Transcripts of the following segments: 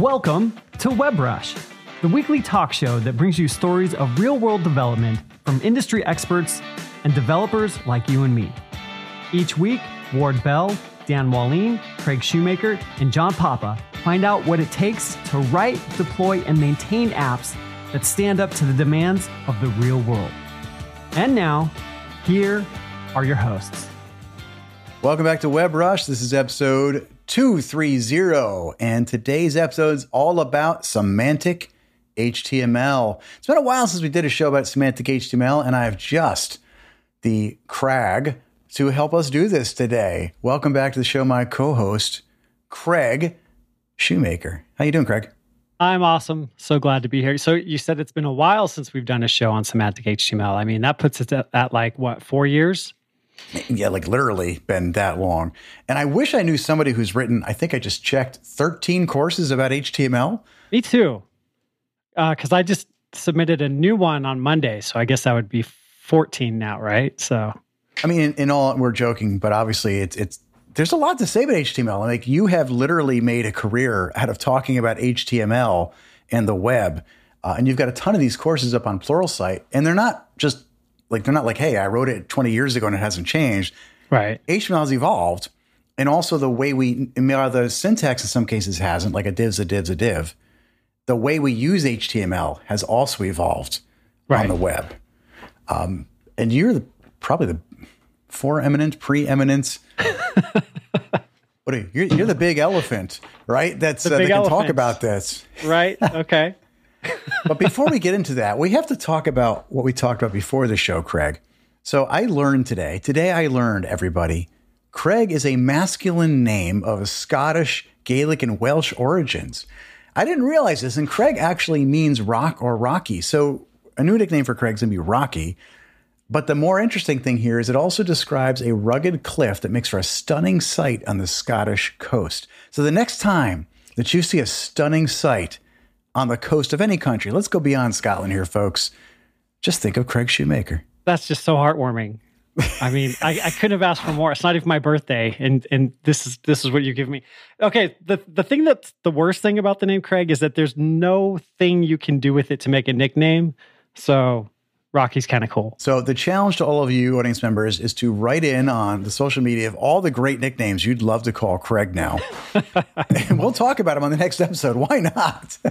Welcome to WebRush, the weekly talk show that brings you stories of real world development from industry experts and developers like you and me. Each week, Ward Bell, Dan Wahlin, Craig Shoemaker, and John Papa find out what it takes to write, deploy, and maintain apps that stand up to the demands of the real world. And now, here are your hosts. Welcome back to Web WebRush. This is episode 230, and today's episode is all about semantic HTML. It's been a while since we did a show about semantic HTML, and I have just the crag to help us do this today. Welcome back to the show, my co-host, Craig Shoemaker. How you doing, Craig? I'm awesome. So glad to be here. So you said it's been a while since we've done a show on semantic HTML. I mean, that puts it at, at like what, four years? Yeah, like literally been that long. And I wish I knew somebody who's written, I think I just checked 13 courses about HTML. Me too. Because uh, I just submitted a new one on Monday. So I guess that would be 14 now, right? So, I mean, in, in all, we're joking, but obviously it's, it's, there's a lot to say about HTML. Like you have literally made a career out of talking about HTML and the web. Uh, and you've got a ton of these courses up on Pluralsight, and they're not just like they're not like, hey, I wrote it 20 years ago and it hasn't changed. Right. HTML has evolved. And also the way we, the syntax in some cases hasn't, like a div's a div's a div. The way we use HTML has also evolved right. on the web. Um, and you're the, probably the foreminent, preeminent. what are you? You're, you're, the big elephant, right? That's uh, that can elephant. talk about this, right? Okay but before we get into that, we have to talk about what we talked about before the show, Craig. So I learned today, today I learned, everybody, Craig is a masculine name of Scottish, Gaelic, and Welsh origins. I didn't realize this, and Craig actually means rock or rocky. So a new nickname for Craig's gonna be Rocky. But the more interesting thing here is it also describes a rugged cliff that makes for a stunning sight on the Scottish coast. So the next time that you see a stunning sight on the coast of any country. Let's go beyond Scotland here, folks. Just think of Craig Shoemaker. That's just so heartwarming. I mean, I, I, couldn't have asked for more. It's not even my birthday, and and this is this is what you give me. Okay, the the thing that's the worst thing about the name Craig is that there's no thing you can do with it to make a nickname. So Rocky's kind of cool. So the challenge to all of you audience members is to write in on the social media of all the great nicknames you'd love to call Craig now. and we'll talk about them on the next episode. Why not?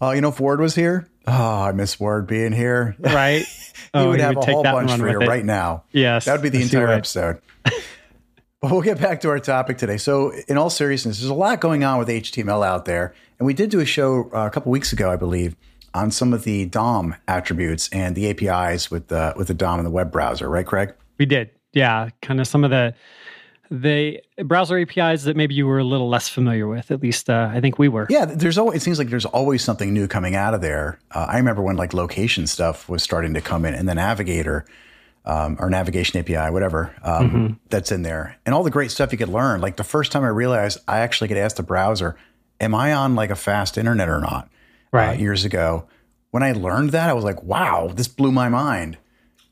Oh, you know, if Ward was here, oh, I miss Ward being here. Right. he oh, would have would a whole bunch for you right now. Yes. That would be the entire episode. but we'll get back to our topic today. So, in all seriousness, there's a lot going on with HTML out there. And we did do a show uh, a couple weeks ago, I believe, on some of the DOM attributes and the APIs uh, with the with the DOM and the web browser, right, Craig? We did. Yeah, kind of some of the the browser APIs that maybe you were a little less familiar with. At least uh, I think we were. Yeah, there's always it seems like there's always something new coming out of there. Uh, I remember when like location stuff was starting to come in, and the Navigator um, or Navigation API, whatever um, mm-hmm. that's in there, and all the great stuff you could learn. Like the first time I realized I actually could ask the browser, "Am I on like a fast internet or not?" Uh, right. Uh, years ago, when I learned that, I was like, "Wow, this blew my mind."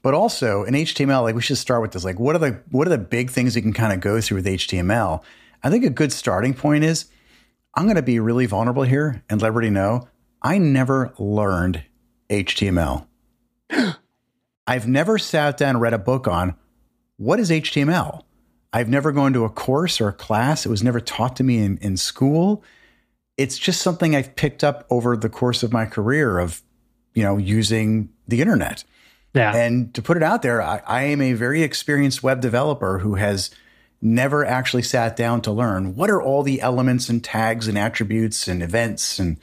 But also in HTML, like we should start with this. Like, what are the what are the big things you can kind of go through with HTML? I think a good starting point is I'm going to be really vulnerable here and let everybody know I never learned HTML. I've never sat down and read a book on what is HTML. I've never gone to a course or a class. It was never taught to me in, in school. It's just something I've picked up over the course of my career of, you know, using the internet. Yeah. And to put it out there, I, I am a very experienced web developer who has never actually sat down to learn what are all the elements and tags and attributes and events and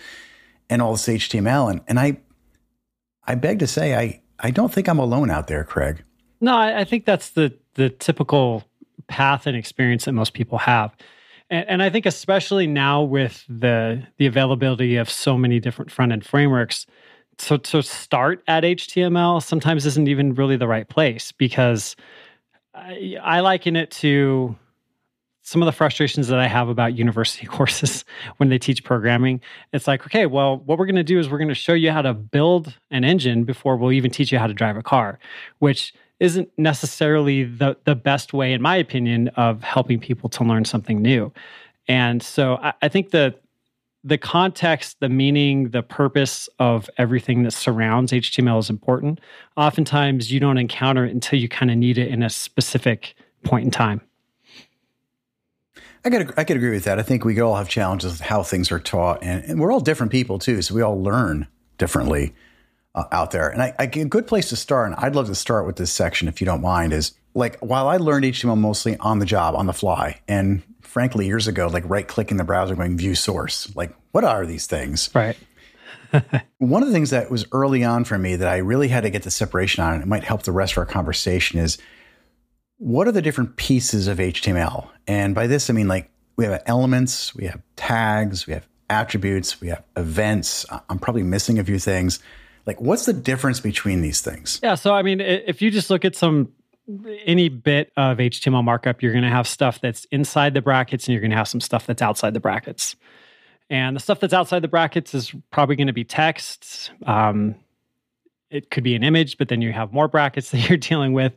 and all this HTML. And and I I beg to say I I don't think I'm alone out there, Craig. No, I, I think that's the the typical path and experience that most people have. And, and I think especially now with the the availability of so many different front end frameworks, so to start at HTML sometimes isn't even really the right place because I, I liken it to some of the frustrations that I have about university courses when they teach programming. It's like, okay, well, what we're going to do is we're going to show you how to build an engine before we'll even teach you how to drive a car, which isn't necessarily the the best way, in my opinion, of helping people to learn something new. And so I, I think the the context, the meaning, the purpose of everything that surrounds HTML is important. Oftentimes, you don't encounter it until you kind of need it in a specific point in time. I could I could agree with that. I think we all have challenges with how things are taught, and, and we're all different people too, so we all learn differently uh, out there. And I, I, a good place to start, and I'd love to start with this section if you don't mind, is like while I learned HTML mostly on the job, on the fly, and frankly years ago, like right clicking the browser, going view source, like what are these things? Right. One of the things that was early on for me that I really had to get the separation on, and it might help the rest of our conversation, is what are the different pieces of HTML? And by this, I mean like we have elements, we have tags, we have attributes, we have events. I'm probably missing a few things. Like, what's the difference between these things? Yeah. So, I mean, if you just look at some, any bit of HTML markup, you're going to have stuff that's inside the brackets and you're going to have some stuff that's outside the brackets. And the stuff that's outside the brackets is probably going to be text. Um, it could be an image, but then you have more brackets that you're dealing with.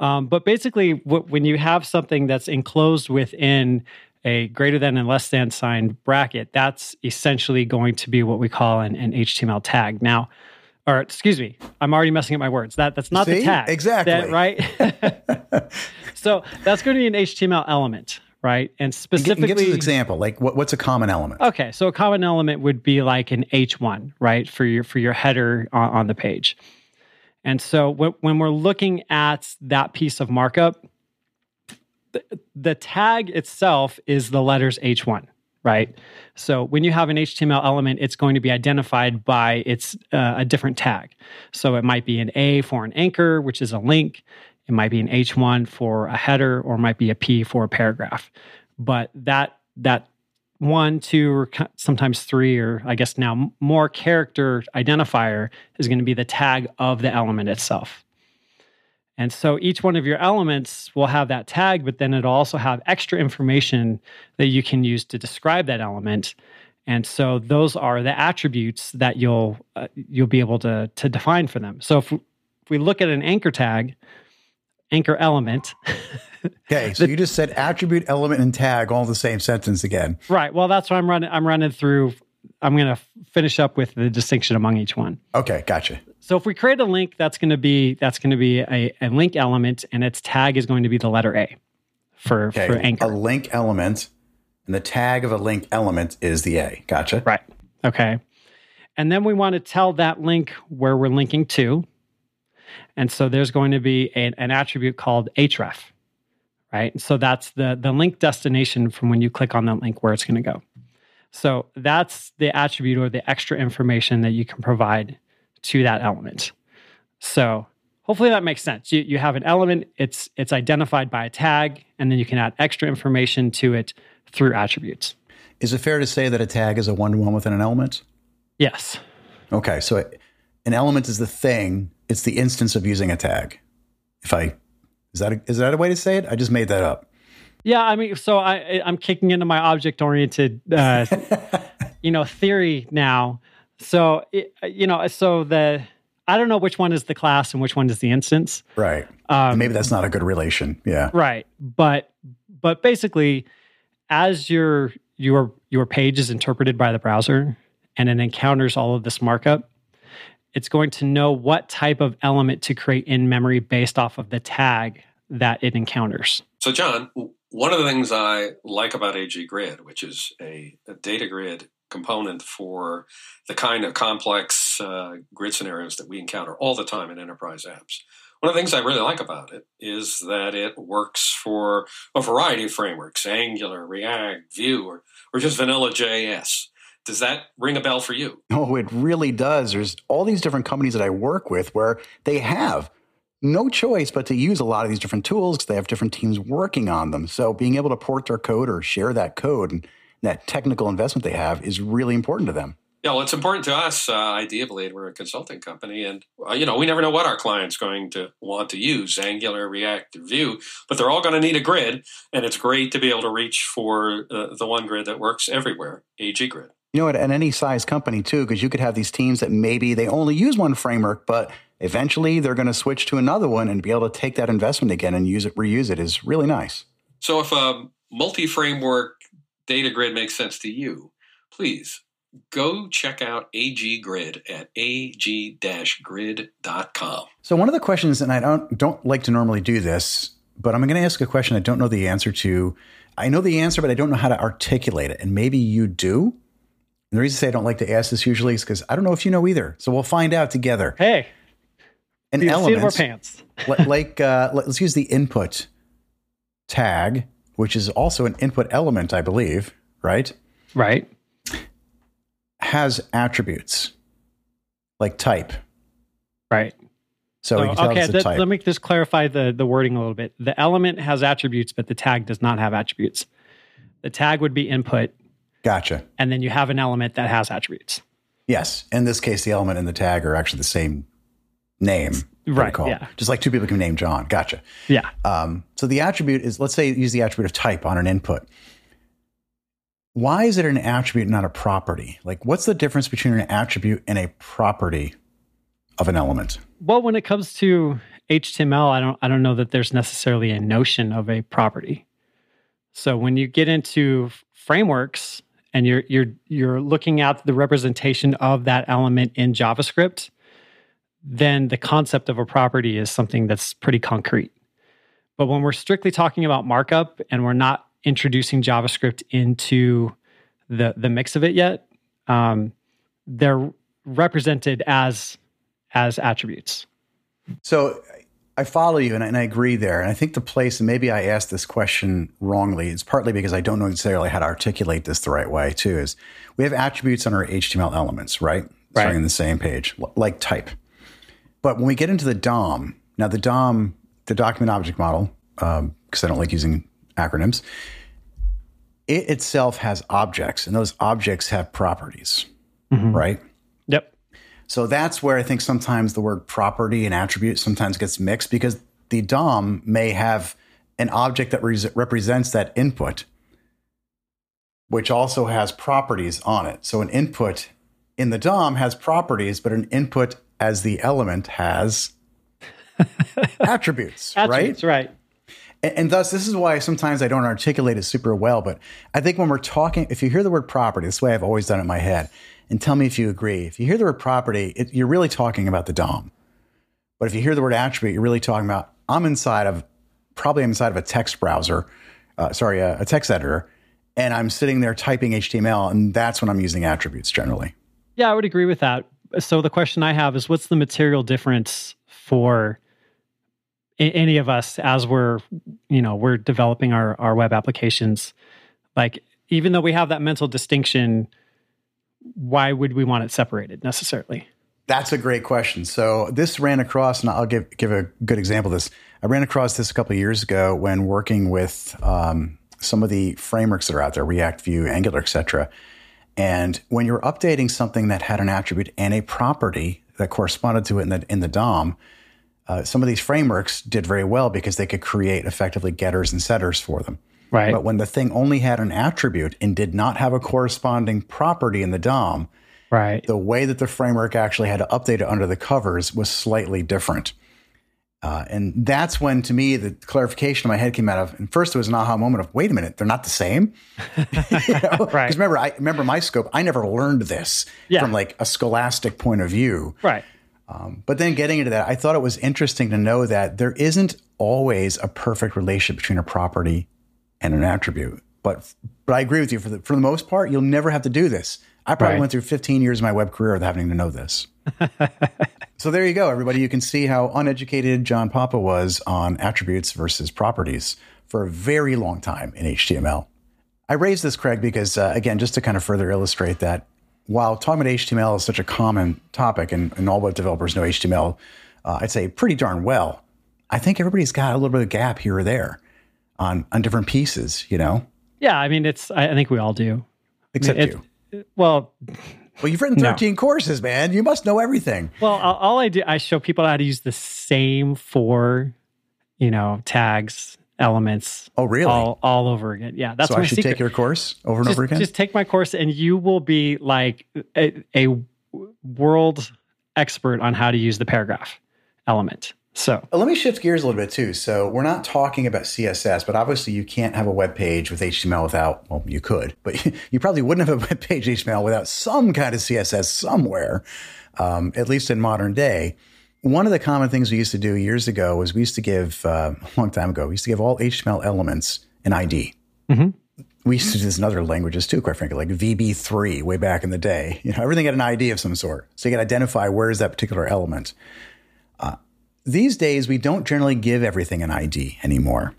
Um, but basically, when you have something that's enclosed within a greater than and less than sign bracket, that's essentially going to be what we call an, an HTML tag. Now, or excuse me, I'm already messing up my words. That that's not See? the tag, exactly, that, right? so that's going to be an HTML element, right? And specifically, give us an example. Like, what, what's a common element? Okay, so a common element would be like an H1, right, for your for your header on, on the page. And so when, when we're looking at that piece of markup, the, the tag itself is the letters H1, right? So when you have an HTML element, it's going to be identified by its uh, a different tag. So it might be an A for an anchor, which is a link. It might be an H1 for a header, or might be a P for a paragraph. But that that one, two, or sometimes three, or I guess now more character identifier is going to be the tag of the element itself. And so each one of your elements will have that tag, but then it'll also have extra information that you can use to describe that element. And so those are the attributes that you'll uh, you'll be able to to define for them. So if, if we look at an anchor tag, anchor element. okay, so the, you just said attribute, element, and tag all the same sentence again. Right. Well, that's what I'm running. I'm running through. I'm going to finish up with the distinction among each one. Okay, gotcha. So if we create a link, that's going to be that's going to be a, a link element, and its tag is going to be the letter A for okay. for anchor. A link element, and the tag of a link element is the A. Gotcha. Right. Okay. And then we want to tell that link where we're linking to. And so there's going to be a, an attribute called href, right? So that's the the link destination from when you click on that link where it's going to go. So that's the attribute or the extra information that you can provide to that element. So hopefully that makes sense. You, you have an element, it's it's identified by a tag, and then you can add extra information to it through attributes. Is it fair to say that a tag is a one to one within an element? Yes. Okay, so it, an element is the thing; it's the instance of using a tag. If I is that a, is that a way to say it? I just made that up. Yeah, I mean, so I I'm kicking into my object oriented, uh, you know, theory now. So you know, so the I don't know which one is the class and which one is the instance. Right. Um, Maybe that's not a good relation. Yeah. Right. But but basically, as your your your page is interpreted by the browser and it encounters all of this markup, it's going to know what type of element to create in memory based off of the tag that it encounters. So, John, one of the things I like about AG Grid, which is a, a data grid component for the kind of complex uh, grid scenarios that we encounter all the time in enterprise apps. One of the things I really like about it is that it works for a variety of frameworks Angular, React, Vue, or, or just vanilla JS. Does that ring a bell for you? Oh, it really does. There's all these different companies that I work with where they have no choice but to use a lot of these different tools because they have different teams working on them. So being able to port their code or share that code and that technical investment they have is really important to them. Yeah, well, it's important to us. Uh, ideally, we're a consulting company, and uh, you know we never know what our client's going to want to use: Angular, React, Vue. But they're all going to need a grid, and it's great to be able to reach for uh, the one grid that works everywhere: AG Grid. You know, at, at any size company too, because you could have these teams that maybe they only use one framework, but eventually they're going to switch to another one and be able to take that investment again and use it, reuse it is really nice. So if a multi-framework data grid makes sense to you, please go check out AG Grid at ag-grid.com. So one of the questions, and I don't don't like to normally do this, but I'm going to ask a question I don't know the answer to. I know the answer, but I don't know how to articulate it, and maybe you do. And the reason I say I don't like to ask this usually is because I don't know if you know either. So we'll find out together. Hey, an the element, seat of our pants. like uh, let's use the input tag, which is also an input element, I believe, right? Right. Has attributes like type. Right. So, you can tell okay, let me just clarify the the wording a little bit. The element has attributes, but the tag does not have attributes. The tag would be input, gotcha. and then you have an element that has attributes. Yes. In this case, the element and the tag are actually the same name. Right, protocol. yeah. Just like two people can name John. Gotcha. Yeah. Um, so the attribute is, let's say, use the attribute of type on an input. Why is it an attribute, not a property? Like, what's the difference between an attribute and a property of an element? Well, when it comes to HTML, I don't I don't know that there's necessarily a notion of a property. So when you get into frameworks and you're you're you're looking at the representation of that element in JavaScript, then the concept of a property is something that's pretty concrete. But when we're strictly talking about markup and we're not introducing JavaScript into the the mix of it yet, um, they're represented as as attributes. So I follow you and I, and I agree there. And I think the place, and maybe I asked this question wrongly, it's partly because I don't know necessarily how to articulate this the right way, too, is we have attributes on our HTML elements, right? Starting Right. on the same page, like type. But when we get into the DOM, now the DOM, the document object model, um, because I don't like using acronyms, it itself has objects, and those objects have properties, mm-hmm. right? Yep. So that's where I think sometimes the word property and attribute sometimes gets mixed because the DOM may have an object that res- represents that input, which also has properties on it. So an input in the DOM has properties, but an input as the element has attributes, right? Attributes, right? And, and thus, this is why sometimes I don't articulate it super well. But I think when we're talking, if you hear the word property, this way I've always done it in my head, and tell me if you agree. If you hear the word property, it, you're really talking about the DOM. But if you hear the word attribute, you're really talking about I'm inside of probably I'm inside of a text browser, uh, sorry, a, a text editor, and I'm sitting there typing HTML, and that's when I'm using attributes generally. Yeah, I would agree with that. So the question I have is what's the material difference for any of us as we're, you know, we're developing our our web applications? Like even though we have that mental distinction, why would we want it separated necessarily? That's a great question. So this ran across, and I'll give give a good example of this. I ran across this a couple of years ago when working with um, some of the frameworks that are out there, React, Vue, Angular, etc. And when you're updating something that had an attribute and a property that corresponded to it in the in the DOM, uh, some of these frameworks did very well because they could create effectively getters and setters for them. Right. But when the thing only had an attribute and did not have a corresponding property in the DOM, right. the way that the framework actually had to update it under the covers was slightly different. Uh, and that's when, to me, the clarification in my head came out of. And first, it was an aha moment of, "Wait a minute, they're not the same." Because Right. remember, I remember my scope. I never learned this Yeah. from like a scholastic point of view. Right. But then getting into that, I thought it was interesting to know that there isn't always a perfect relationship between a property and an attribute. But but I agree with you for the for the most part, you'll never have to do this. I probably Right. went through 15 years of my web career without having to know this. so there you go, everybody. You can see how uneducated John Papa was on attributes versus properties for a very long time in HTML. I raised this, Craig, because uh, again, just to kind of further illustrate that while talking about HTML is such a common topic, and, and all web developers know HTML, uh, I'd say pretty darn well. I think everybody's got a little bit of gap here or there on on different pieces, you know, Yeah, I mean it's I I think we all do. except It- you. Well, Well, you've written No. 13 courses, man. You must know everything. Well, all all I do, I show people how to use the same four, you know, tags, elements, Oh, really? all all over again. Yeah, that's so my I should secret. take your course over and just, over again? just take my course, and you will be like a, a world expert on how to use the paragraph element. So let me shift gears a little bit too. So we're not talking about CSS, but obviously you can't have a web page with HTML without, well, you could, but you probably wouldn't have a web page HTML without some kind of CSS somewhere, um, at least in modern day. One of the common things we used to do years ago was we used to give, uh, a long time ago, we used to give all HTML elements an ID. Mm-hmm. We used to do this in other languages too, quite frankly, like VB3 way back in the day. You know, everything had an ID of some sort. So you could identify where is that particular element. Uh, these days, we don't generally give everything an ID anymore.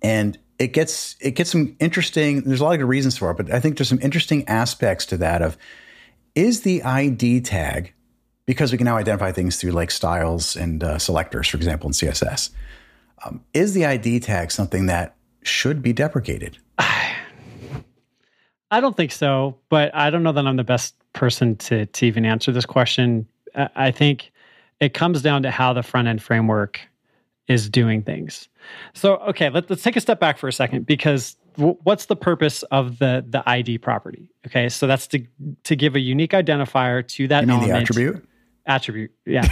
And it gets it gets some interesting. There's a lot of good reasons for it, but I think there's some interesting aspects to that. Of is the ID tag because we can now identify things through like styles and uh, selectors, for example, in CSS. Um, is the ID tag something that should be deprecated? I don't think so, but I don't know that I'm the best person to to even answer this question. I think it comes down to how the front end framework is doing things. So, okay, let, us take a step back for a second because w- what's the purpose of the the ID property? Okay, so that's to to give a unique identifier to that you mean element. the attribute. Attribute, yeah.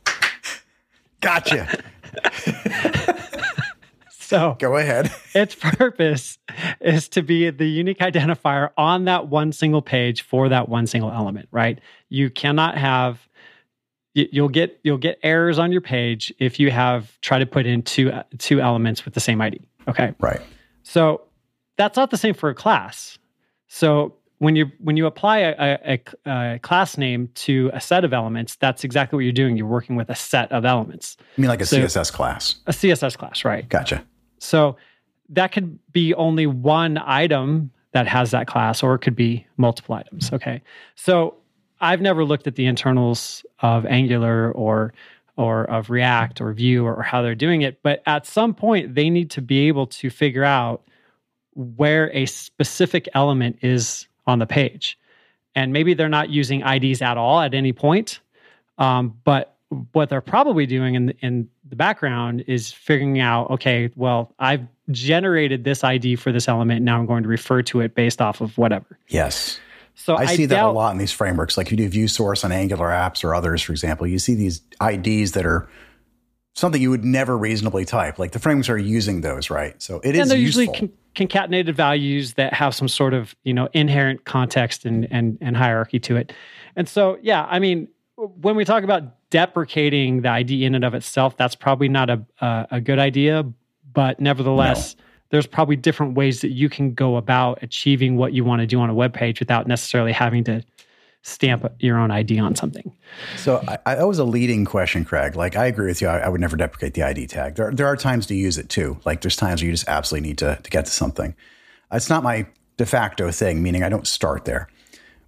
gotcha. So go ahead. its purpose is to be the unique identifier on that one single page for that one single element, right? You cannot have you'll get you'll get errors on your page if you have try to put in two two elements with the same ID. Okay. Right. So that's not the same for a class. So when you when you apply a, a, a, class name to a set of elements, that's exactly what you're doing. You're working with a set of elements. You mean like a so, CSS class? A CSS class, right? Gotcha. So that could be only one item that has that class, or it could be multiple items. Okay. So I've never looked at the internals of Angular or or of React or Vue or, how they're doing it, but at some point they need to be able to figure out where a specific element is on the page. And maybe they're not using IDs at all at any point. Um, but what they're probably doing in the, in the background is figuring out okay well i've generated this id for this element now i'm going to refer to it based off of whatever yes so i, I see that a lot in these frameworks like you do view source on angular apps or others for example you see these ids that are something you would never reasonably type like the frameworks are using those right so it is and they're useful. usually con- concatenated values that have some sort of you know inherent context and and, and hierarchy to it and so yeah i mean when we talk about deprecating the ID in and of itself, that's probably not a a, a good idea. But nevertheless, no. There's probably different ways that you can go about achieving what you want to do on a web page without necessarily having to stamp your own ID on something. So I, that was a leading question, Craig. Like I agree with you. I, I, would never deprecate the ID tag. There, there are times to use it too. Like there's times where you just absolutely need to, to get to something. It's not my de facto thing, meaning I don't start there.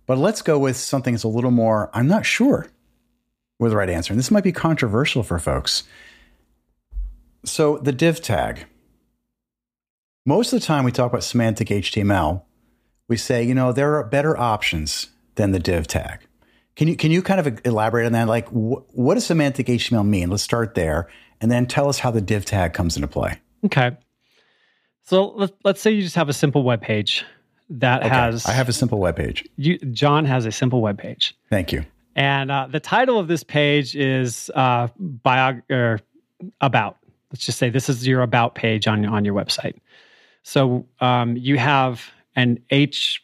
But let's go with something that's a little more, I'm not sure were the right answer. And this might be controversial for folks. So, the div tag. Most of the time, we talk about semantic HTML. We say, you know, there are better options than the div tag. Can you can you kind of elaborate on that? Like, wh- what does semantic HTML mean? Let's start there, and then tell us how the div tag comes into play. Okay. So let's let's say you just have a simple web page that okay. has. I have a simple web page. You, John has a simple web page. Thank you. And uh, the title of this page is uh, biog- or about. Let's just say this is your about page on on your website. So um, you have an H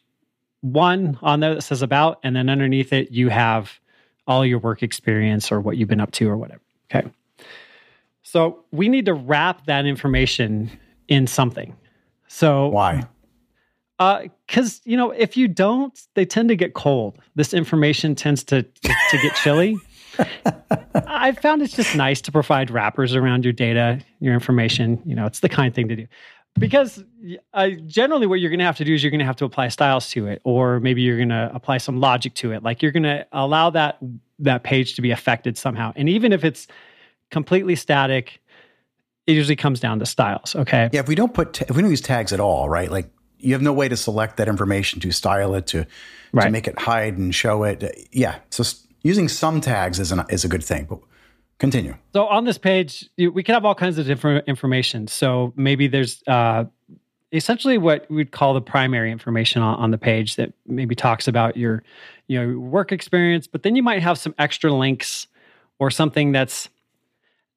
one on there that says about, and then underneath it you have all your work experience or what you've been up to or whatever. Okay. So we need to wrap that information in something. So why? because uh, you know if you don't they tend to get cold this information tends to to, to get chilly i found it's just nice to provide wrappers around your data your information you know it's the kind thing to do because uh, generally what you're going to have to do is you're going to have to apply styles to it or maybe you're going to apply some logic to it like you're going to allow that that page to be affected somehow and even if it's completely static it usually comes down to styles okay yeah if we don't put t- if we don't use tags at all right like you have no way to select that information to style it to right. to make it hide and show it. Yeah, so using some tags is an, is a good thing. But continue. So on this page, we can have all kinds of different information. So maybe there's uh, essentially what we'd call the primary information on, on, the page that maybe talks about your you know work experience, but then you might have some extra links or something that's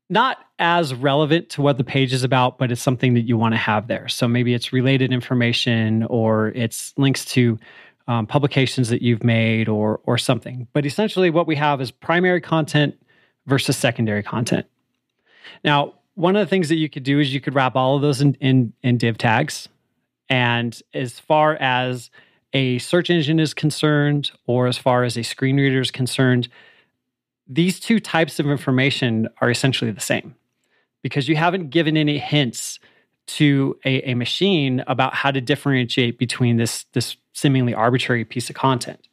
not as relevant to what the page is about, but it's something that you want to have there. So maybe it's related information or it's links to um, publications that you've made or or something. But essentially, what we have is primary content versus secondary content. Now, one of the things that you could do is you could wrap all of those in, in, in div tags. And as far as a search engine is concerned, or as far as a screen reader is concerned, these two types of information are essentially the same because you haven't given any hints to a, a, machine about how to differentiate between this, this seemingly arbitrary piece of content.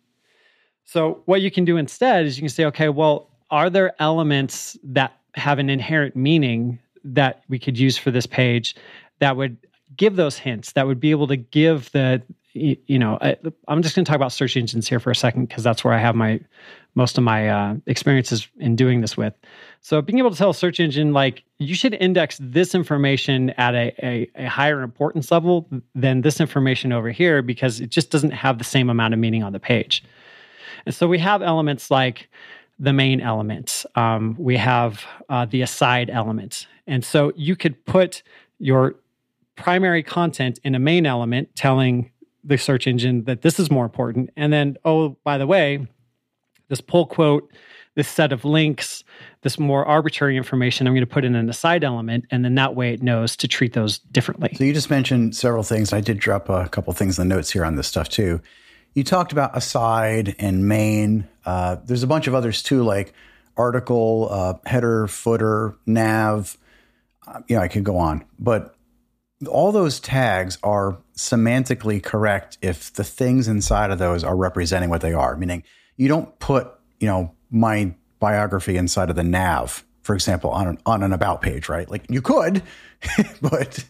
So, what you can do instead is you can say, okay, well, are there elements that have an inherent meaning that we could use for this page that would give those hints, that would be able to give the you know, I, am just going to talk about search engines here for a second because that's where I have my most of my uh, experiences in doing this with. So, being able to tell a search engine like you should index this information at a, a, a higher importance level than this information over here because it just doesn't have the same amount of meaning on the page. And so, we have elements like the main element. Um, we have uh, the aside element, and so you could put your primary content in a main element telling the search engine that this is more important. And then, oh, by the way, this pull quote, this set of links, this more arbitrary information, I'm going to put in an aside element. And then that way it knows to treat those differently. So you just mentioned several things. I did drop a couple things in the notes here on this stuff too. You talked about aside and main. Uh, there's a bunch of others too, like article, uh, header, footer, nav. Uh, you know, I could go on, but all those tags are semantically correct if the things inside of those are representing what they are. Meaning, you don't put, you know, my biography inside of the nav, for example, on an on an about page, right? Like you could, but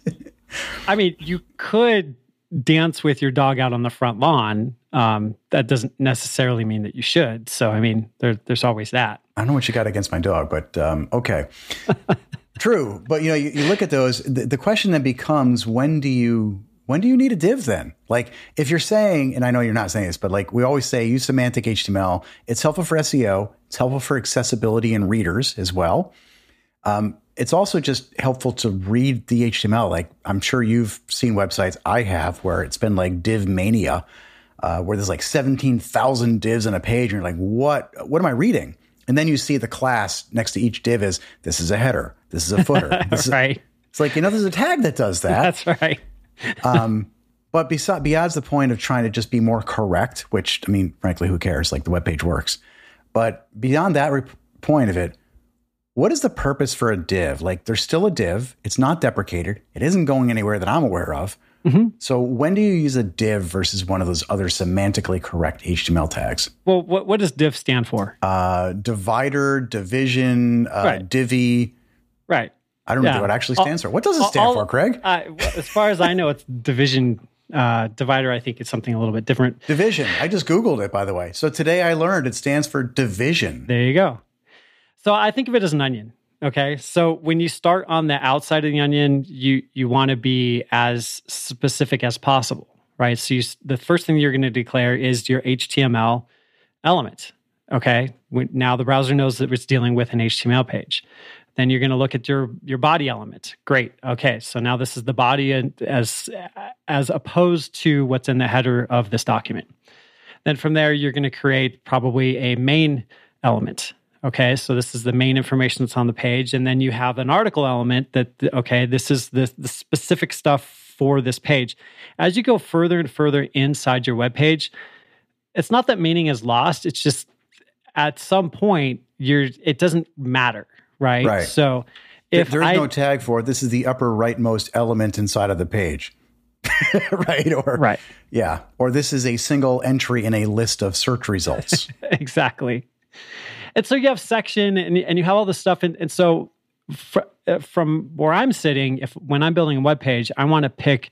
I mean, you could dance with your dog out on the front lawn. Um, that doesn't necessarily mean that you should. So, I mean, there, there's always that. I don't know what you got against my dog, but um, okay. True, but you know, you, you look at those. The, the, question then becomes: when do you when do you need a div? Then, like, if you're saying, and I know you're not saying this, but like we always say, use semantic HTML. It's helpful for SEO. It's helpful for accessibility and readers as well. Um, it's also just helpful to read the HTML. Like I'm sure you've seen websites I have where it's been like div mania, uh, where there's like 17,000 divs in a page, and you're like, what? What am I reading? And then you see the class next to each div is this is a header, this is a footer. This right. Is, it's like, you know, there's a tag that does that. That's right. um, but besides, beyond the point of trying to just be more correct, which, I mean, frankly, who cares? Like the web page works. But beyond that re- point of it, what is the purpose for a div? Like there's still a div. It's not deprecated. It isn't going anywhere that I'm aware of. Mm-hmm. So when do you use a div versus one of those other semantically correct HTML tags? Well, what, what does div stand for? Uh, divider, division, uh, right. divvy. Right. I don't yeah. know what it actually stands all, for. What does it stand all, for, Craig? Uh, as far as I know, it's division. Uh, divider, I think it's something a little bit different. Division. I just Googled it, by the way. So today I learned it stands for division. There you go. So I think of it as an onion. Okay. So when you start on the outside of the onion, you you want to be as specific as possible, right? So you, the first thing you're going to declare is your HTML element. Okay. Now the browser knows that it's dealing with an HTML page. Then you're going to look at your your body element. Great. Okay. So now this is the body as as opposed to what's in the header of this document. Then from there you're going to create probably a main element Okay, so this is the main information that's on the page. And then you have an article element that, okay, this is the, the specific stuff for this page. As you go further and further inside your web page, it's not that meaning is lost. It's just at some point you're it doesn't matter, right? Right. So if there's no tag for it, this is the upper rightmost element inside of the page. right or right yeah or this is a single entry in a list of search results exactly and so you have section and, and you have all this stuff. And, and so fr- uh, from where I'm sitting, if when I'm building a web page, I want to pick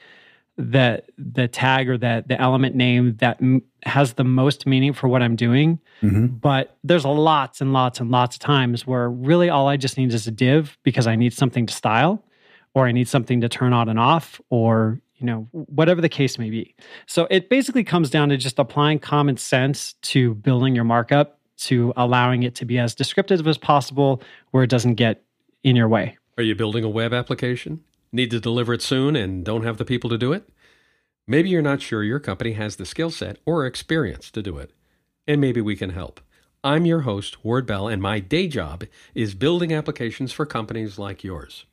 the the tag or the the element name that m- has the most meaning for what I'm doing. Mm-hmm. But there's lots and lots and lots of times where really all I just need is a div because I need something to style, or I need something to turn on and off, or you know whatever the case may be. So it basically comes down to just applying common sense to building your markup to allowing it to be as descriptive as possible where it doesn't get in your way. Are you building a web application? Need to deliver it soon and don't have the people to do it? Maybe you're not sure your company has the skill set or experience to do it, and maybe we can help. I'm your host, Ward Bell, and my day job is building applications for companies like yours.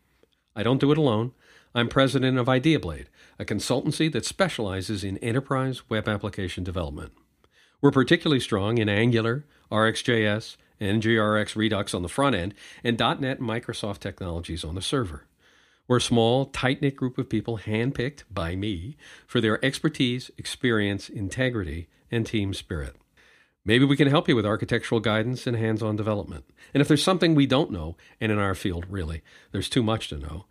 I don't do it alone. I'm president of IdeaBlade, a consultancy that specializes in enterprise web application development. We're particularly strong in Angular, RxJS, NGRX Redux on the front end, and .NET and Microsoft technologies on the server. We're a small, tight knit group of people handpicked by me for their expertise, experience, integrity, and team spirit. Maybe we can help you with architectural guidance and hands on development. And if there's something we don't know, and in our field, really, there's too much to know,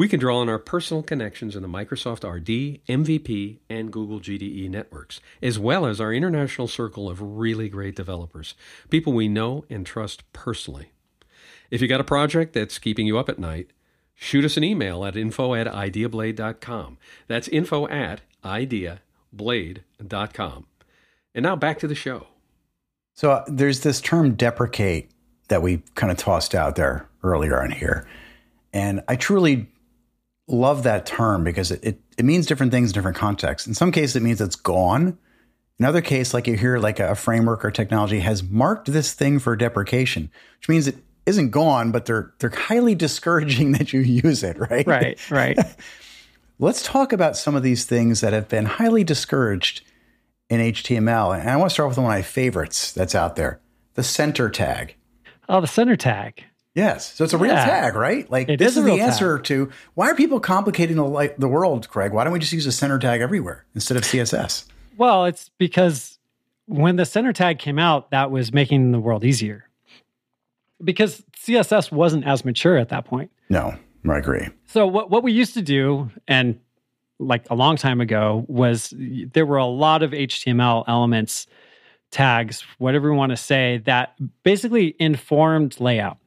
we can draw on our personal connections in the Microsoft RD, MVP, and Google GDE networks, as well as our international circle of really great developers, people we know and trust personally. If you got a project that's keeping you up at night, shoot us an email at info at ideablade.com. That's info at ideablade.com. And now back to the show. So uh, there's this term deprecate that we kind of tossed out there earlier on here. And I truly love that term because it, it, it, means different things in different contexts. In some cases, it means it's gone. In other case, like you hear like a framework or technology has marked this thing for deprecation, which means it isn't gone, but they're they're highly discouraging that you use it, right? Right, right. Let's talk about some of these things that have been highly discouraged in HTML. And I want to start with one of my favorites that's out there the center tag. Oh, the center tag. Yes. So it's a real yeah. tag, right? Like it this is, is the answer tag. to why are people complicating the, like, the world, Craig? Why don't we just use a center tag everywhere instead of CSS? Well, it's because when the center tag came out, that was making the world easier. Because CSS wasn't as mature at that point. No, I agree. So what what we used to do, and like a long time ago was there were a lot of HTML elements, tags, whatever you want to say, that basically informed layout.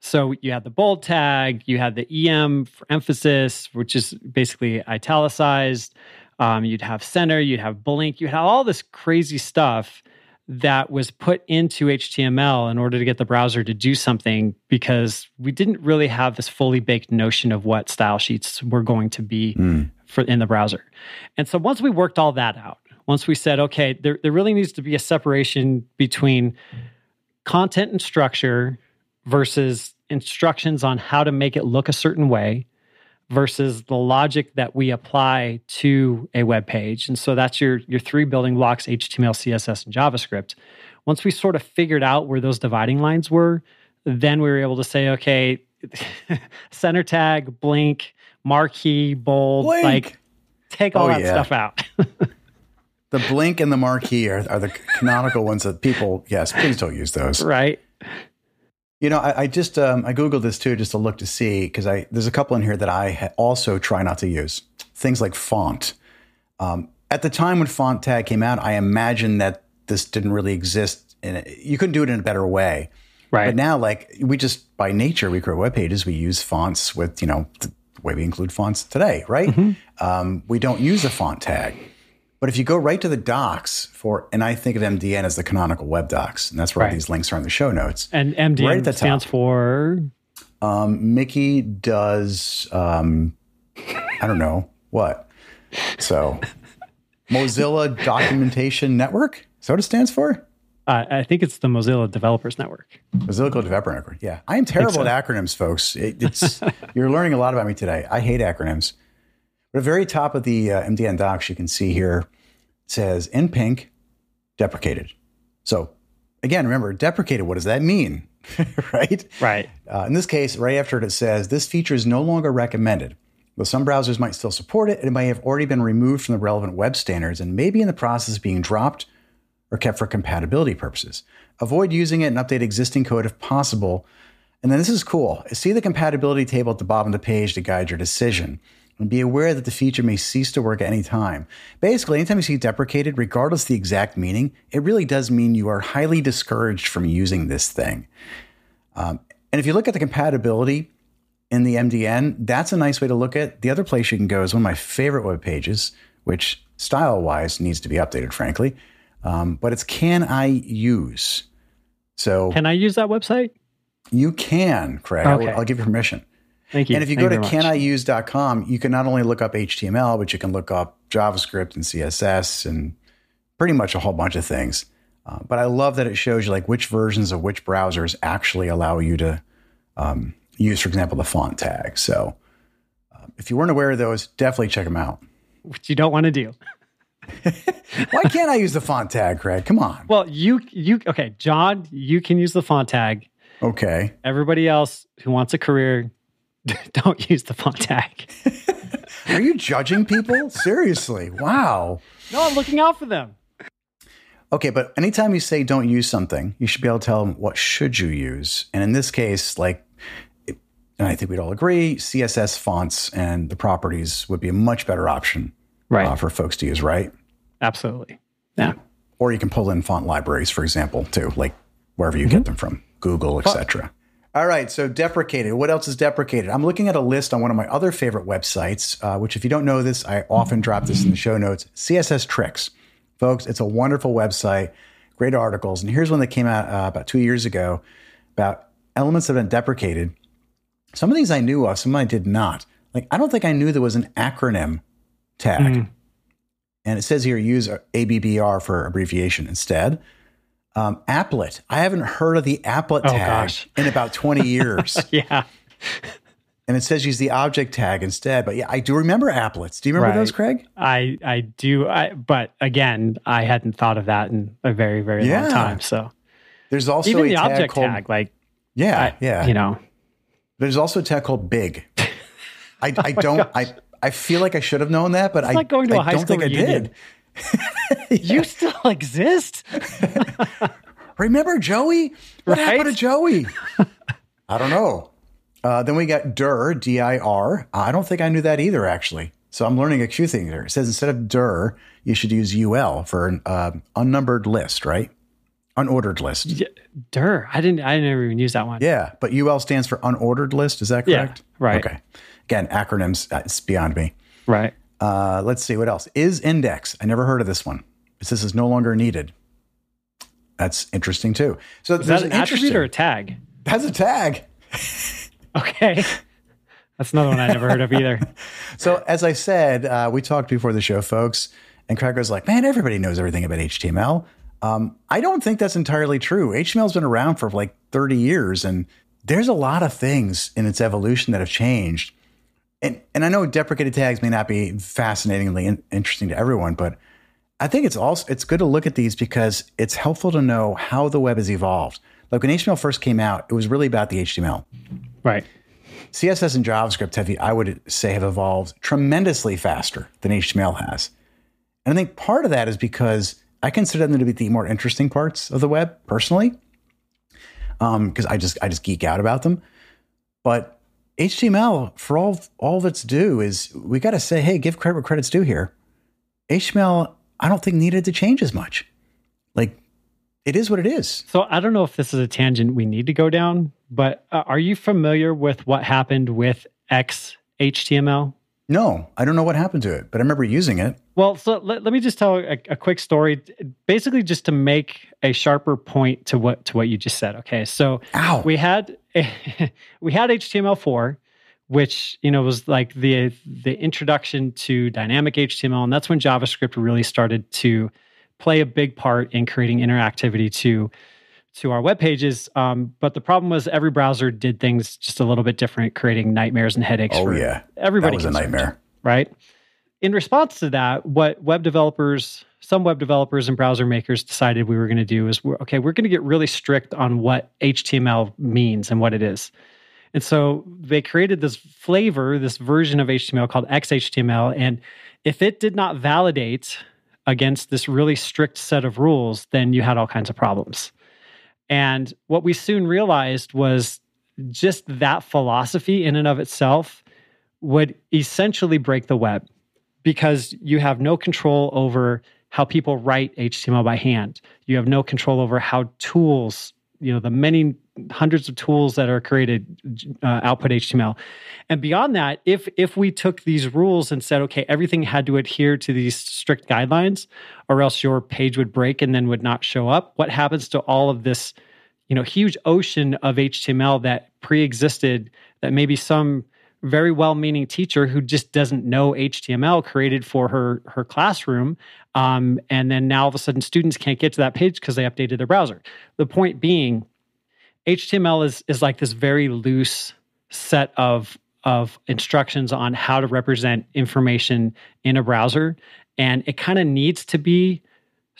So you had the bold tag, you had the EM for emphasis, which is basically italicized. Um, you'd have center, you'd have blink, you had all this crazy stuff that was put into HTML in order to get the browser to do something because we didn't really have this fully baked notion of what style sheets were going to be mm. for in the browser. And so once we worked all that out, once we said, okay, there, there really needs to be a separation between content and structure versus instructions on how to make it look a certain way versus the logic that we apply to a web page. And so that's your your three building blocks HTML, CSS and JavaScript. Once we sort of figured out where those dividing lines were, then we were able to say okay, center tag, blink, marquee, bold, blink. like take all oh, that yeah. stuff out. the blink and the marquee are, are the canonical ones that people yes, please don't use those. Right. You know, I, I just um, I googled this too just to look to see because I there's a couple in here that I ha- also try not to use things like font. Um, at the time when font tag came out, I imagine that this didn't really exist, and you couldn't do it in a better way. Right. But now, like we just by nature, we create web pages. We use fonts with you know the way we include fonts today, right? Mm-hmm. Um, we don't use a font tag. But if you go right to the docs for, and I think of MDN as the canonical web docs, and that's where right. these links are in the show notes. And MDN right stands top, for? Um, Mickey does, um, I don't know what. So, Mozilla Documentation Network? Is that what it stands for? Uh, I think it's the Mozilla Developers Network. Mozilla Developer Network. Yeah, I am terrible so. at acronyms, folks. It, it's you're learning a lot about me today. I hate acronyms. But at the very top of the uh, MDN docs, you can see here says in pink, deprecated. So again, remember, deprecated, what does that mean? right? Right. Uh, in this case, right after it, it says this feature is no longer recommended. Though some browsers might still support it, it may have already been removed from the relevant web standards and may be in the process of being dropped or kept for compatibility purposes. Avoid using it and update existing code if possible. And then this is cool. See the compatibility table at the bottom of the page to guide your decision and be aware that the feature may cease to work at any time. Basically, anytime you see deprecated, regardless of the exact meaning, it really does mean you are highly discouraged from using this thing. Um, and if you look at the compatibility in the MDN, that's a nice way to look at. The other place you can go is one of my favorite web pages, which style wise needs to be updated, frankly. Um, but it's can I use? So Can I use that website? you can, Craig. I will- I'll give you permission. Thank you. And if you Thank go to caniuse.com, you can not only look up HTML, but you can look up JavaScript and CSS and pretty much a whole bunch of things. Uh, but I love that it shows you like which versions of which browsers actually allow you to um, use, for example, the font tag. So uh, if you weren't aware of those, definitely check them out. which you don't want to do. Why can't I use the font tag, Craig? Come on. Well, you you okay, John, you can use the font tag. Okay. Everybody else who wants a career, don't use the font tag. Are you judging people? Seriously. Wow. No, I'm looking out for them. Okay, but anytime you say don't use something, you should be able to tell them what should you use. And in this case, like, and I think we'd all agree, CSS fonts and the properties would be a much better option Right. uh, for folks to use, right? Absolutely. Yeah. Or you can pull in font libraries, for example, too, like wherever you Mm-hmm. get them from, Google, etc. All right, so deprecated. What else is deprecated? I'm looking at a list on one of my other favorite websites, uh, which, if you don't know this, I often drop this in the show notes CSS Tricks. Folks, it's a wonderful website, great articles. And here's one that came out uh, about two years ago about elements that have been deprecated. Some of these I knew of, some I did not. Like, I don't think I knew there was an acronym tag. And it says here use ABBR for abbreviation instead. Um, applet. I haven't heard of the applet Oh, tag gosh. in about 20 years. Yeah. and it says use the object tag instead. But yeah, I do remember applets. Do you remember Right. those, Craig? I I do I but again, I hadn't thought of that in a very, very Yeah. long time. So There's also even a the tag object called, tag, like Yeah, I, yeah. you know, There's also a tag called Big. I, I don't. I I feel like I should have known that, but I, like going to I a high don't school think I reunion. you still exist. Remember Joey? What Right? happened to Joey? I don't know. Uh, then we got dir, D I R. I don't think I knew that either, actually. So I'm learning a few things there. It says instead of dir, you should use UL for an uh, unnumbered list, right? Unordered list. Yeah, Dur. I didn't I never even use that one. Yeah, but UL stands for unordered list. Is that correct? Yeah, right. Okay. Again, acronyms, uh, it's beyond me. Right. Uh, let's see what else. isindex. I never heard of this one. This is no longer needed. That's interesting too. So Is there's that an an attribute or a tag? That's a tag. Okay. That's another one I never heard of either. So as I said, uh, we talked before the show, folks, and Craig was like, "Man, everybody knows everything about HTML." Um, I don't think that's entirely true. HTML's been around for like 30 years, and there's a lot of things in its evolution that have changed. And and I know deprecated tags may not be fascinatingly in- interesting to everyone, but I think it's also it's good to look at these because it's helpful to know how the web has evolved. Like when HTML first came out, it was really about the HTML. Right. CSS and JavaScript have, I would say, have evolved tremendously faster than HTML has. And I think part of that is because I consider them to be the more interesting parts of the web personally, um, because I just I just geek out about them. But HTML, for all all of its due, is we got to say, hey, give credit where credit's due here. HTML, I don't think needed to change as much. Like, it is what it is. So I don't know if this is a tangent we need to go down, but uh, are you familiar with what happened with XHTML? No, I don't know what happened to it, but I remember using it. Well, so let, let me just tell a, a quick story, basically just to make a sharper point to what to what you just said. Okay, so Ow. we had we had HTML4, which you know was like the the introduction to dynamic HTML, and that's when JavaScript really started to play a big part in creating interactivity to to our web pages. Um, but the problem was every browser did things just a little bit different, creating nightmares and headaches. Oh for yeah, everybody. that was a nightmare. right? In response to that, what web developers, some web developers and browser makers decided we were going to do is, we're, okay, we're going to get really strict on what HTML means and what it is. And so they created this flavor, this version of HTML called XHTML. And if it did not validate against this really strict set of rules, then you had all kinds of problems. And what we soon realized was just that philosophy in and of itself would essentially break the web because you have no control over how people write HTML by hand. You have no control over how tools, you know, the many hundreds of tools that are created uh, output HTML. And beyond that, if if we took these rules and said, okay, everything had to adhere to these strict guidelines, or else your page would break and then would not show up, what happens to all of this? you know huge ocean of html that pre-existed that maybe some very well-meaning teacher who just doesn't know html created for her her classroom um, and then now all of a sudden students can't get to that page because they updated their browser the point being html is is like this very loose set of of instructions on how to represent information in a browser and it kind of needs to be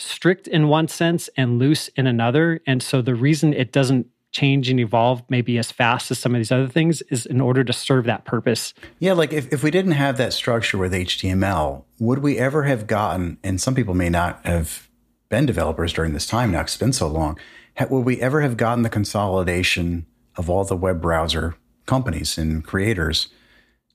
strict in one sense and loose in another. And so the reason it doesn't change and evolve maybe as fast as some of these other things is in order to serve that purpose. Yeah, like if, if we didn't have that structure with HTML, would we ever have gotten, and some people may not have been developers during this time now, it's been so long, would we ever have gotten the consolidation of all the web browser companies and creators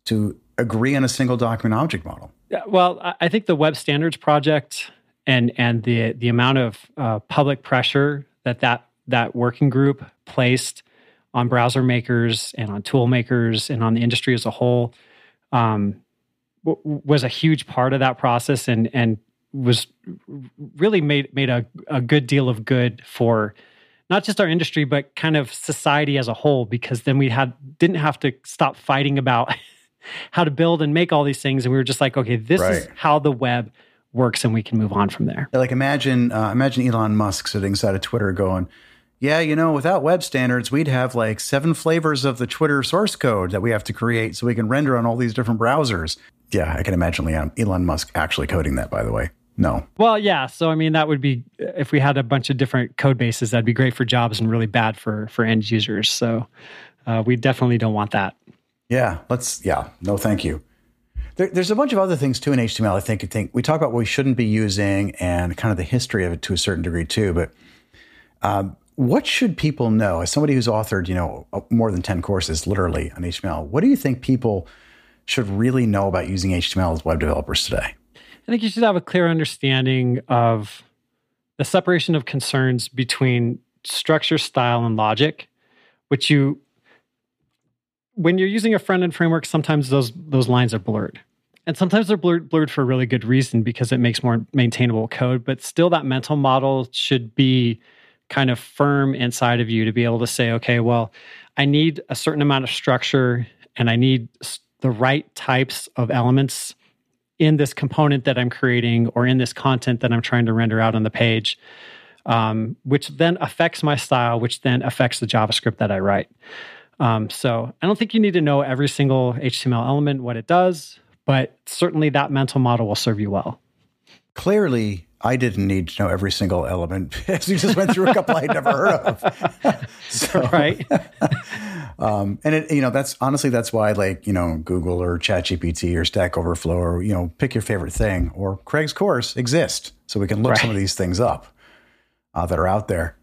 to agree on a single document object model? Yeah, well, I think the Web Standards Project and and the the amount of uh, public pressure that that that working group placed on browser makers and on tool makers and on the industry as a whole um, w- was a huge part of that process and and was really made made a, a good deal of good for not just our industry but kind of society as a whole because then we had didn't have to stop fighting about how to build and make all these things and we were just like okay this right. is how the web works and we can move on from there. Like imagine uh, imagine Elon Musk sitting inside of Twitter going, "Yeah, you know, without web standards, we'd have like seven flavors of the Twitter source code that we have to create so we can render on all these different browsers." Yeah, I can imagine Leon, Elon Musk actually coding that by the way. No. Well, yeah. So I mean, that would be if we had a bunch of different code bases, that'd be great for jobs and really bad for for end users. So uh, we definitely don't want that. Yeah. Let's. Yeah. No, thank you. There, there's a bunch of other things too in HTML. I think. I think we talk about what we shouldn't be using and kind of the history of it to a certain degree too. But um, what should people know? As somebody who's authored, you know, uh, more than ten courses, literally on HTML, what do you think people should really know about using HTML as web developers today? I think you should have a clear understanding of the separation of concerns between structure, style, and logic, which you when you're using a front end framework, sometimes those those lines are blurred. And sometimes they're blurred, blurred for a really good reason because it makes more maintainable code. But still, that mental model should be kind of firm inside of you to be able to say, okay, well, I need a certain amount of structure and I need the right types of elements in this component that I'm creating or in this content that I'm trying to render out on the page, um, which then affects my style, which then affects the JavaScript that I write. Um, so I don't think you need to know every single HTML element, what it does, but certainly that mental model will serve you well. Clearly, I didn't need to know every single element as we just went through a couple I'd never heard of. so, right. um, and it, you know, that's honestly, that's why like, you know, Google or ChatGPT or Stack Overflow or, you know, pick your favorite thing or Craig's course exist. So we can look right. some of these things up uh, that are out there.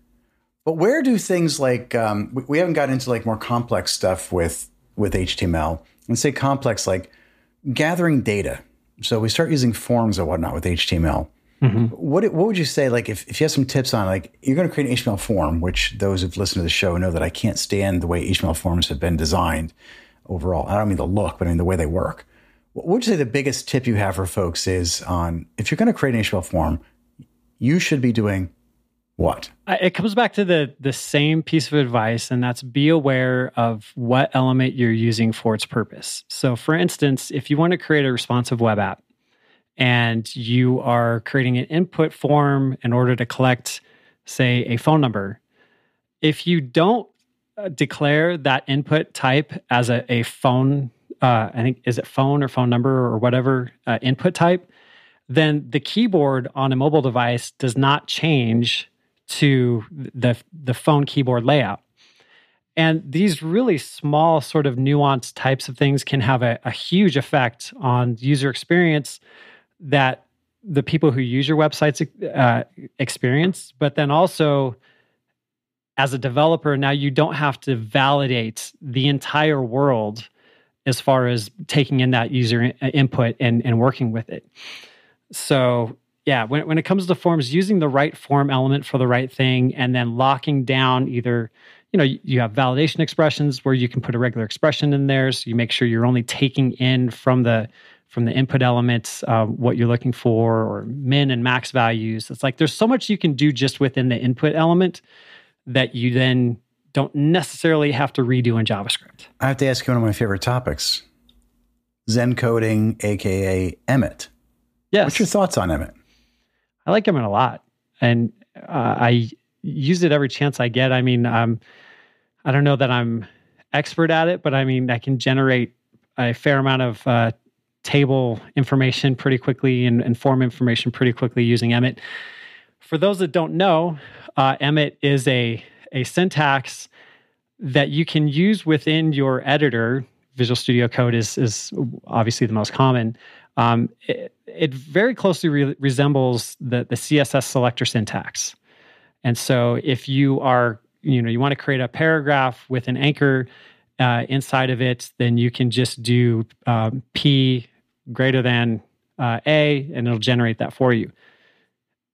But where do things like um, we, we haven't got into like more complex stuff with with HTML and say complex like gathering data. So we start using forms or whatnot with HTML. Mm-hmm. What what would you say like if, if you have some tips on like you're going to create an HTML form, which those who've listened to the show know that I can't stand the way HTML forms have been designed overall. I don't mean the look, but I mean the way they work. What would you say the biggest tip you have for folks is on if you're going to create an HTML form, you should be doing what? It comes back to the the same piece of advice, and that's be aware of what element you're using for its purpose. So, for instance, if you want to create a responsive web app and you are creating an input form in order to collect, say, a phone number, if you don't uh, declare that input type as a, a phone, uh, I think is it phone or phone number or whatever uh, input type, then the keyboard on a mobile device does not change to the the phone keyboard layout. And these really small, sort of nuanced types of things can have a, a huge effect on user experience that the people who use your websites uh, experience. But then also, as a developer, now you don't have to validate the entire world as far as taking in that user input and, and working with it. So yeah, when, when it comes to forms, using the right form element for the right thing and then locking down either, you know, you have validation expressions where you can put a regular expression in there. So you make sure you're only taking in from the from the input elements uh, what you're looking for or min and max values. It's like there's so much you can do just within the input element that you then don't necessarily have to redo in JavaScript. I have to ask you one of my favorite topics Zen coding, aka Emmet. Yes. What's your thoughts on Emmet? I like Emmet a lot. And uh, I use it every chance I get. I mean, um, I don't know that I'm expert at it, but I mean, I can generate a fair amount of uh, table information pretty quickly and, and, form information pretty quickly using Emmet. For those that don't know, uh, Emmet is a, a syntax that you can use within your editor. Visual Studio Code is, is obviously the most common. Um, it, it, very closely re- resembles the, the CSS selector syntax. And so if you are, you know, you want to create a paragraph with an anchor uh, inside of it, then you can just do um, P greater than uh, A and it'll generate that for you.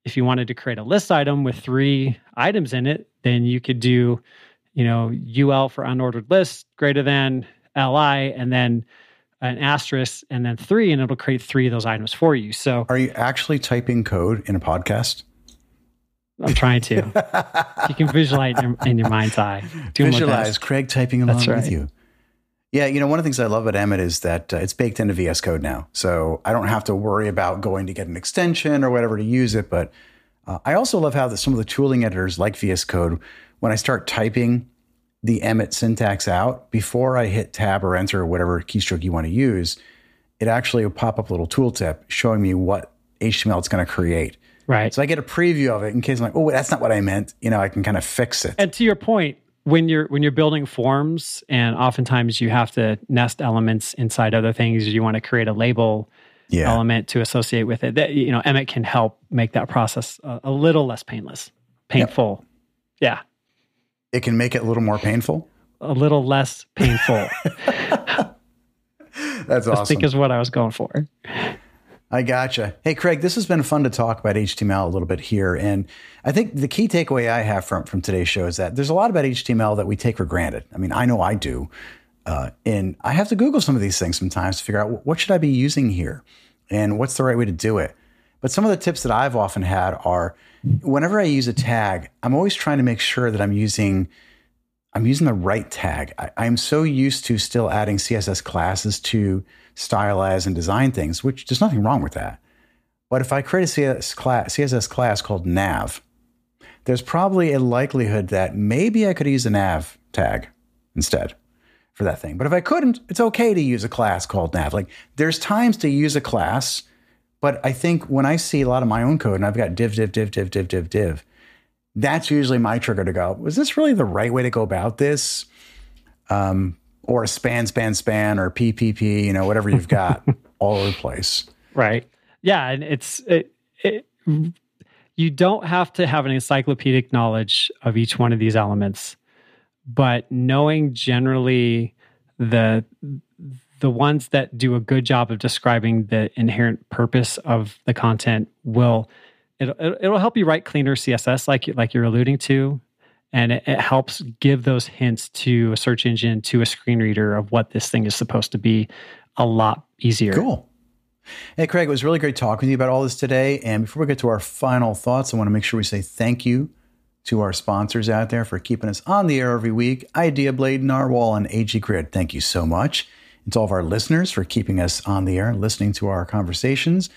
If you wanted to create a list item with three items in it, then you could do, you know, UL for unordered list greater than LI and then an asterisk and then three, and it'll create three of those items for you. So, are you actually typing code in a podcast? I'm trying to. you can visualize in your, in your mind's eye. Visualize Craig typing along right. with you. Yeah, you know, one of the things I love about Emmet is that uh, it's baked into VS Code now. So I don't have to worry about going to get an extension or whatever to use it. But uh, I also love how the, some of the tooling editors like VS Code, when I start typing the Emmet syntax out, before I hit tab or enter or whatever keystroke you want to use, it actually will pop up a little tooltip showing me what HTML it's going to create. Right. So I get a preview of it in case I'm like, oh, that's not what I meant. You know, I can kind of fix it. And to your point, when you're when you're building forms, and oftentimes you have to nest elements inside other things, you want to create a label yeah. element to associate with it. That you know, Emmet can help make that process a, a little less painless, painful. Yep. Yeah. It can make it a little more painful. A little less painful. That's awesome. I think is what I was going for. I gotcha. Hey, Craig, this has been fun to talk about HTML a little bit here. And I think the key takeaway I have from, from today's show is that there's a lot about HTML that we take for granted. I mean, I know I do. Uh, and I have to Google some of these things sometimes to figure out what should I be using here and what's the right way to do it. But some of the tips that I've often had are whenever I use a tag, I'm always trying to make sure that I'm using I'm using the right tag. I, I'm so used to still adding CSS classes to stylize and design things, which there's nothing wrong with that. But if I create a CSS class, CSS class called nav, there's probably a likelihood that maybe I could use a nav tag instead for that thing. But if I couldn't, it's okay to use a class called nav. Like there's times to use a class, but I think when I see a lot of my own code and I've got div, div, div, div, div, div, div, that's usually my trigger to go, was this really the right way to go about this? Um, or a span, span, span, or PPP, you know, whatever you've got all over the place. Right. Yeah. And it's, it, it, you don't have to have an encyclopedic knowledge of each one of these elements, but knowing generally the, the ones that do a good job of describing the inherent purpose of the content will it'll, it'll help you write cleaner css like like you're alluding to and it, it, helps give those hints to a search engine to a screen reader of what this thing is supposed to be a lot easier. Cool. Hey craig it was really great talking to you about all this today. And before we get to our final thoughts i want to make sure we say thank you to our sponsors out there for keeping us on the air every week. IdeaBlade narwhal and AG Grid. Thank you so much. And to all of our listeners for keeping us on the air and listening to our conversations.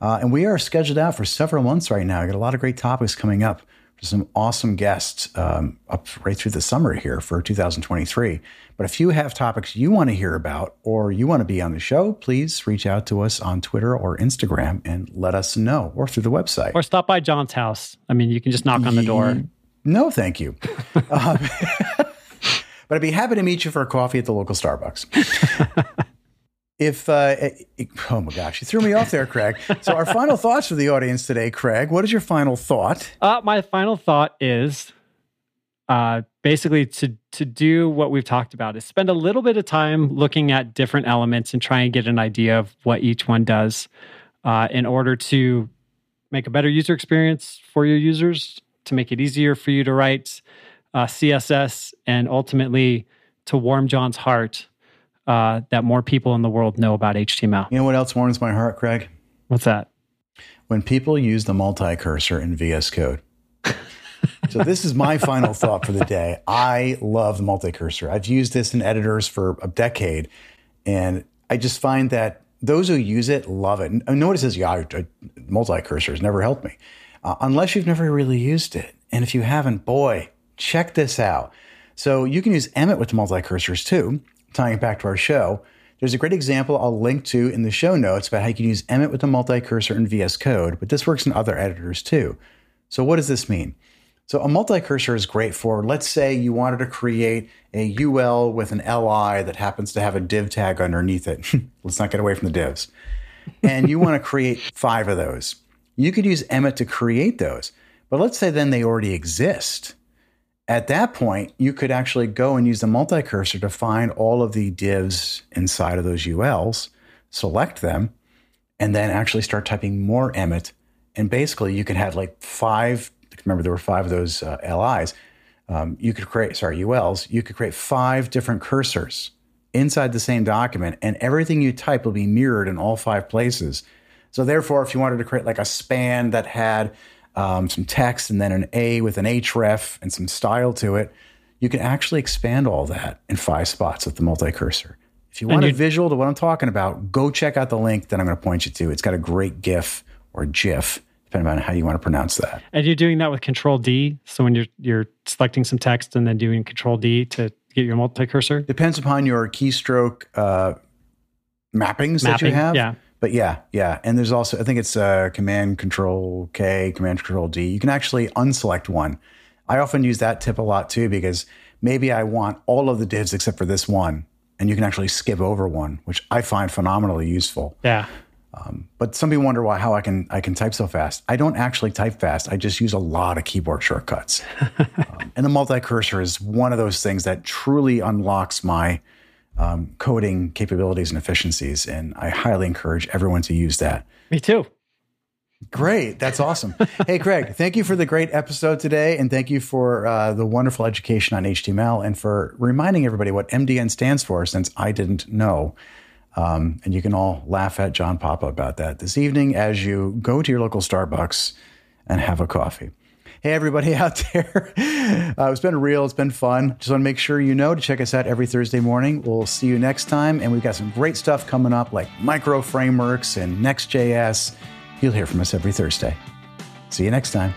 Uh, and we are scheduled out for several months right now. I got a lot of great topics coming up some awesome guests um, up right through the summer here for 2023. But if you have topics you want to hear about or you want to be on the show, please reach out to us on Twitter or Instagram and let us know, or through the website. Or stop by John's house. I mean, you can just knock on the door. No, thank you. um, but I'd be happy to meet you for a coffee at the local Starbucks. if uh, oh my gosh, you threw me off there, Craig. So our final thoughts for the audience today, Craig. What is your final thought? Uh, my final thought is uh, basically to to do what we've talked about is spend a little bit of time looking at different elements and try and get an idea of what each one does uh, in order to make a better user experience for your users, to make it easier for you to write uh, CSS, and ultimately to warm John's heart uh, that more people in the world know about HTML. You know what else warms my heart, Craig? What's that? When people use the multi cursor in VS Code. so this is my final thought for the day. I love the multi-cursor. I've used this in editors for a decade, and I just find that those who use it love it. And notice this, yeah, multi-cursor has never helped me, uh, unless you've never really used it. And if you haven't, boy, check this out. So you can use Emmet with the multi-cursors too, tying it back to our show. There's a great example I'll link to in the show notes about how you can use Emmet with the multi-cursor in VS Code, but this works in other editors too. So what does this mean? So a multi-cursor is great for, let's say you wanted to create a UL with an LI that happens to have a div tag underneath it. let's not get away from the divs. And you want to create five of those. You could use Emmet to create those. But let's say then they already exist. At that point, you could actually go and use the multi-cursor to find all of the divs inside of those ULs, select them, and then actually start typing more Emmet. And basically, you could have like five remember there were five of those uh, LIs. Um, you could create, sorry, ULs, you could create five different cursors inside the same document, and everything you type will be mirrored in all five places. So, therefore, if you wanted to create like a span that had um, some text and then an A with an href and some style to it, you can actually expand all that in five spots with the multi cursor. If you want a visual to what I'm talking about, go check out the link that I'm going to point you to. It's got a great GIF or GIF depending on how you want to pronounce that. And you're doing that with Control D. So when you're you're selecting some text and then doing Control D to get your multi cursor. Depends upon your keystroke uh, mappings Mapping, that you have. Yeah. But yeah, yeah. And there's also I think it's uh, Command Control K, Command Control D. You can actually unselect one. I often use that tip a lot too because maybe I want all of the divs except for this one, and you can actually skip over one, which I find phenomenally useful. Yeah. Um, but some people wonder why how I can I can type so fast. I don't actually type fast. I just use a lot of keyboard shortcuts. um, and the multi cursor is one of those things that truly unlocks my um, coding capabilities and efficiencies. And I highly encourage everyone to use that. Me too. Great. That's awesome. hey, Craig, thank you for the great episode today. And thank you for uh, the wonderful education on HTML and for reminding everybody what MDN stands for, since I didn't know. Um, and you can all laugh at John Papa about that this evening as you go to your local Starbucks and have a coffee. Hey, everybody out there. Uh, it's been real. It's been fun. Just want to make sure you know to check us out every Thursday morning. We'll see you next time. And we've got some great stuff coming up like micro frameworks and Next.js. You'll hear from us every Thursday. See you next time.